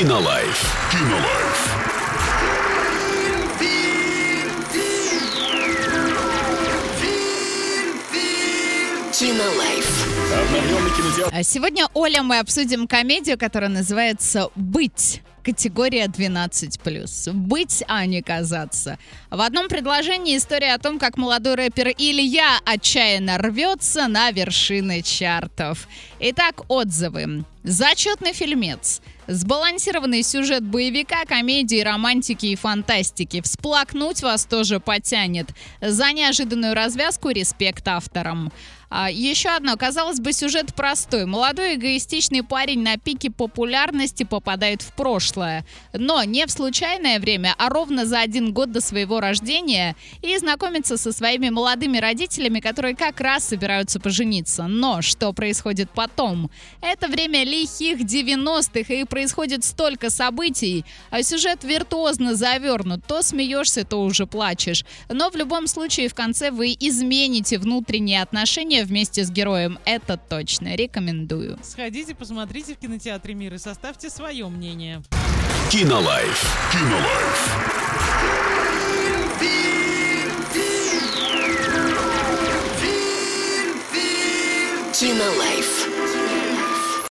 Кинолайф. Кинолайф. Кинолайф. А Сегодня, Оля, мы обсудим комедию, которая называется «Быть». Категория 12+. Быть, а не казаться. В одном предложении история о том, как молодой рэпер Илья отчаянно рвется на вершины чартов. Итак, отзывы. Зачетный фильмец. Сбалансированный сюжет боевика, комедии, романтики и фантастики. Всплакнуть вас тоже потянет. За неожиданную развязку респект авторам. А, еще одно. Казалось бы, сюжет простой. Молодой эгоистичный парень на пике популярности попадает в прошлое. Но не в случайное время, а ровно за один год до своего рождения и знакомится со своими молодыми родителями, которые как раз собираются пожениться. Но что происходит потом? Это время лихих 90-х, и происходит происходит столько событий, а сюжет виртуозно завернут. То смеешься, то уже плачешь. Но в любом случае в конце вы измените внутренние отношения вместе с героем. Это точно. Рекомендую. Сходите, посмотрите в кинотеатре Мира и составьте свое мнение. Кинолайф. Кинолайф. Кинолайф.